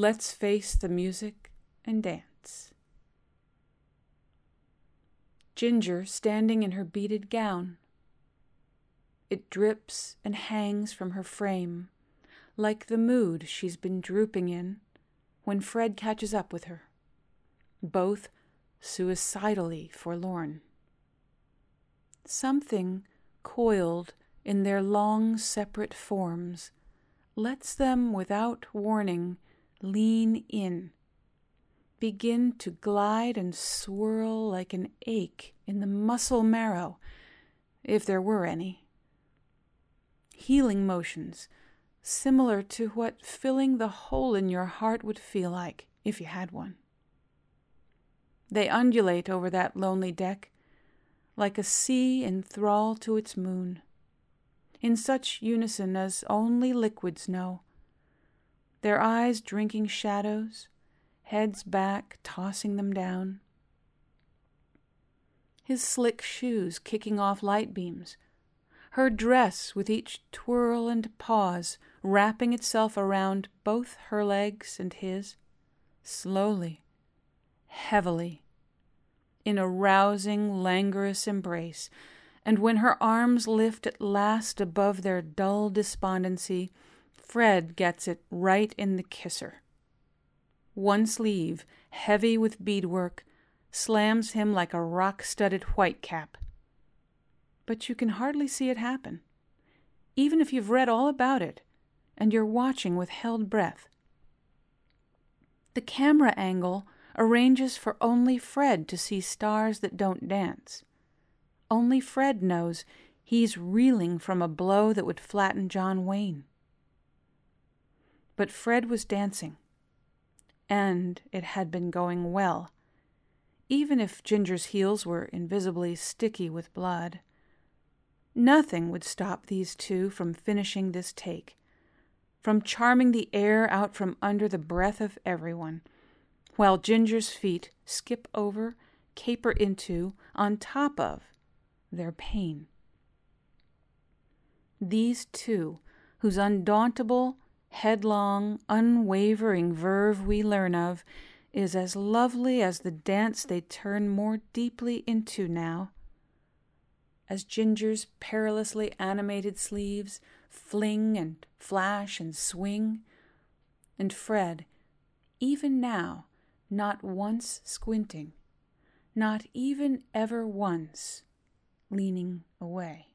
Let's face the music and dance. Ginger standing in her beaded gown. It drips and hangs from her frame, like the mood she's been drooping in when Fred catches up with her, both suicidally forlorn. Something coiled in their long separate forms lets them without warning lean in begin to glide and swirl like an ache in the muscle marrow, if there were any. Healing motions, similar to what filling the hole in your heart would feel like if you had one. They undulate over that lonely deck like a sea in thrall to its moon, in such unison as only liquids know, their eyes drinking shadows heads back, tossing them down. His slick shoes kicking off light beams, her dress with each twirl and pause wrapping itself around both her legs and his, slowly, heavily, in a rousing, languorous embrace, and when her arms lift at last above their dull despondency, Fred gets it right in the kisser one sleeve, heavy with beadwork, slams him like a rock studded whitecap. But you can hardly see it happen, even if you've read all about it and you're watching with held breath. The camera angle arranges for only Fred to see stars that don't dance. Only Fred knows he's reeling from a blow that would flatten John Wayne. But Fred was dancing and it had been going well, even if Ginger's heels were invisibly sticky with blood. Nothing would stop these two from finishing this take, from charming the air out from under the breath of everyone, while Ginger's feet skip over, caper into, on top of, their pain. These two, whose undauntable, headlong, unwavering verve we learn of, is as lovely as the dance they turn more deeply into now. As Ginger's perilously animated sleeves fling and flash and swing, and Fred, even now, not once squinting, not even ever once leaning away.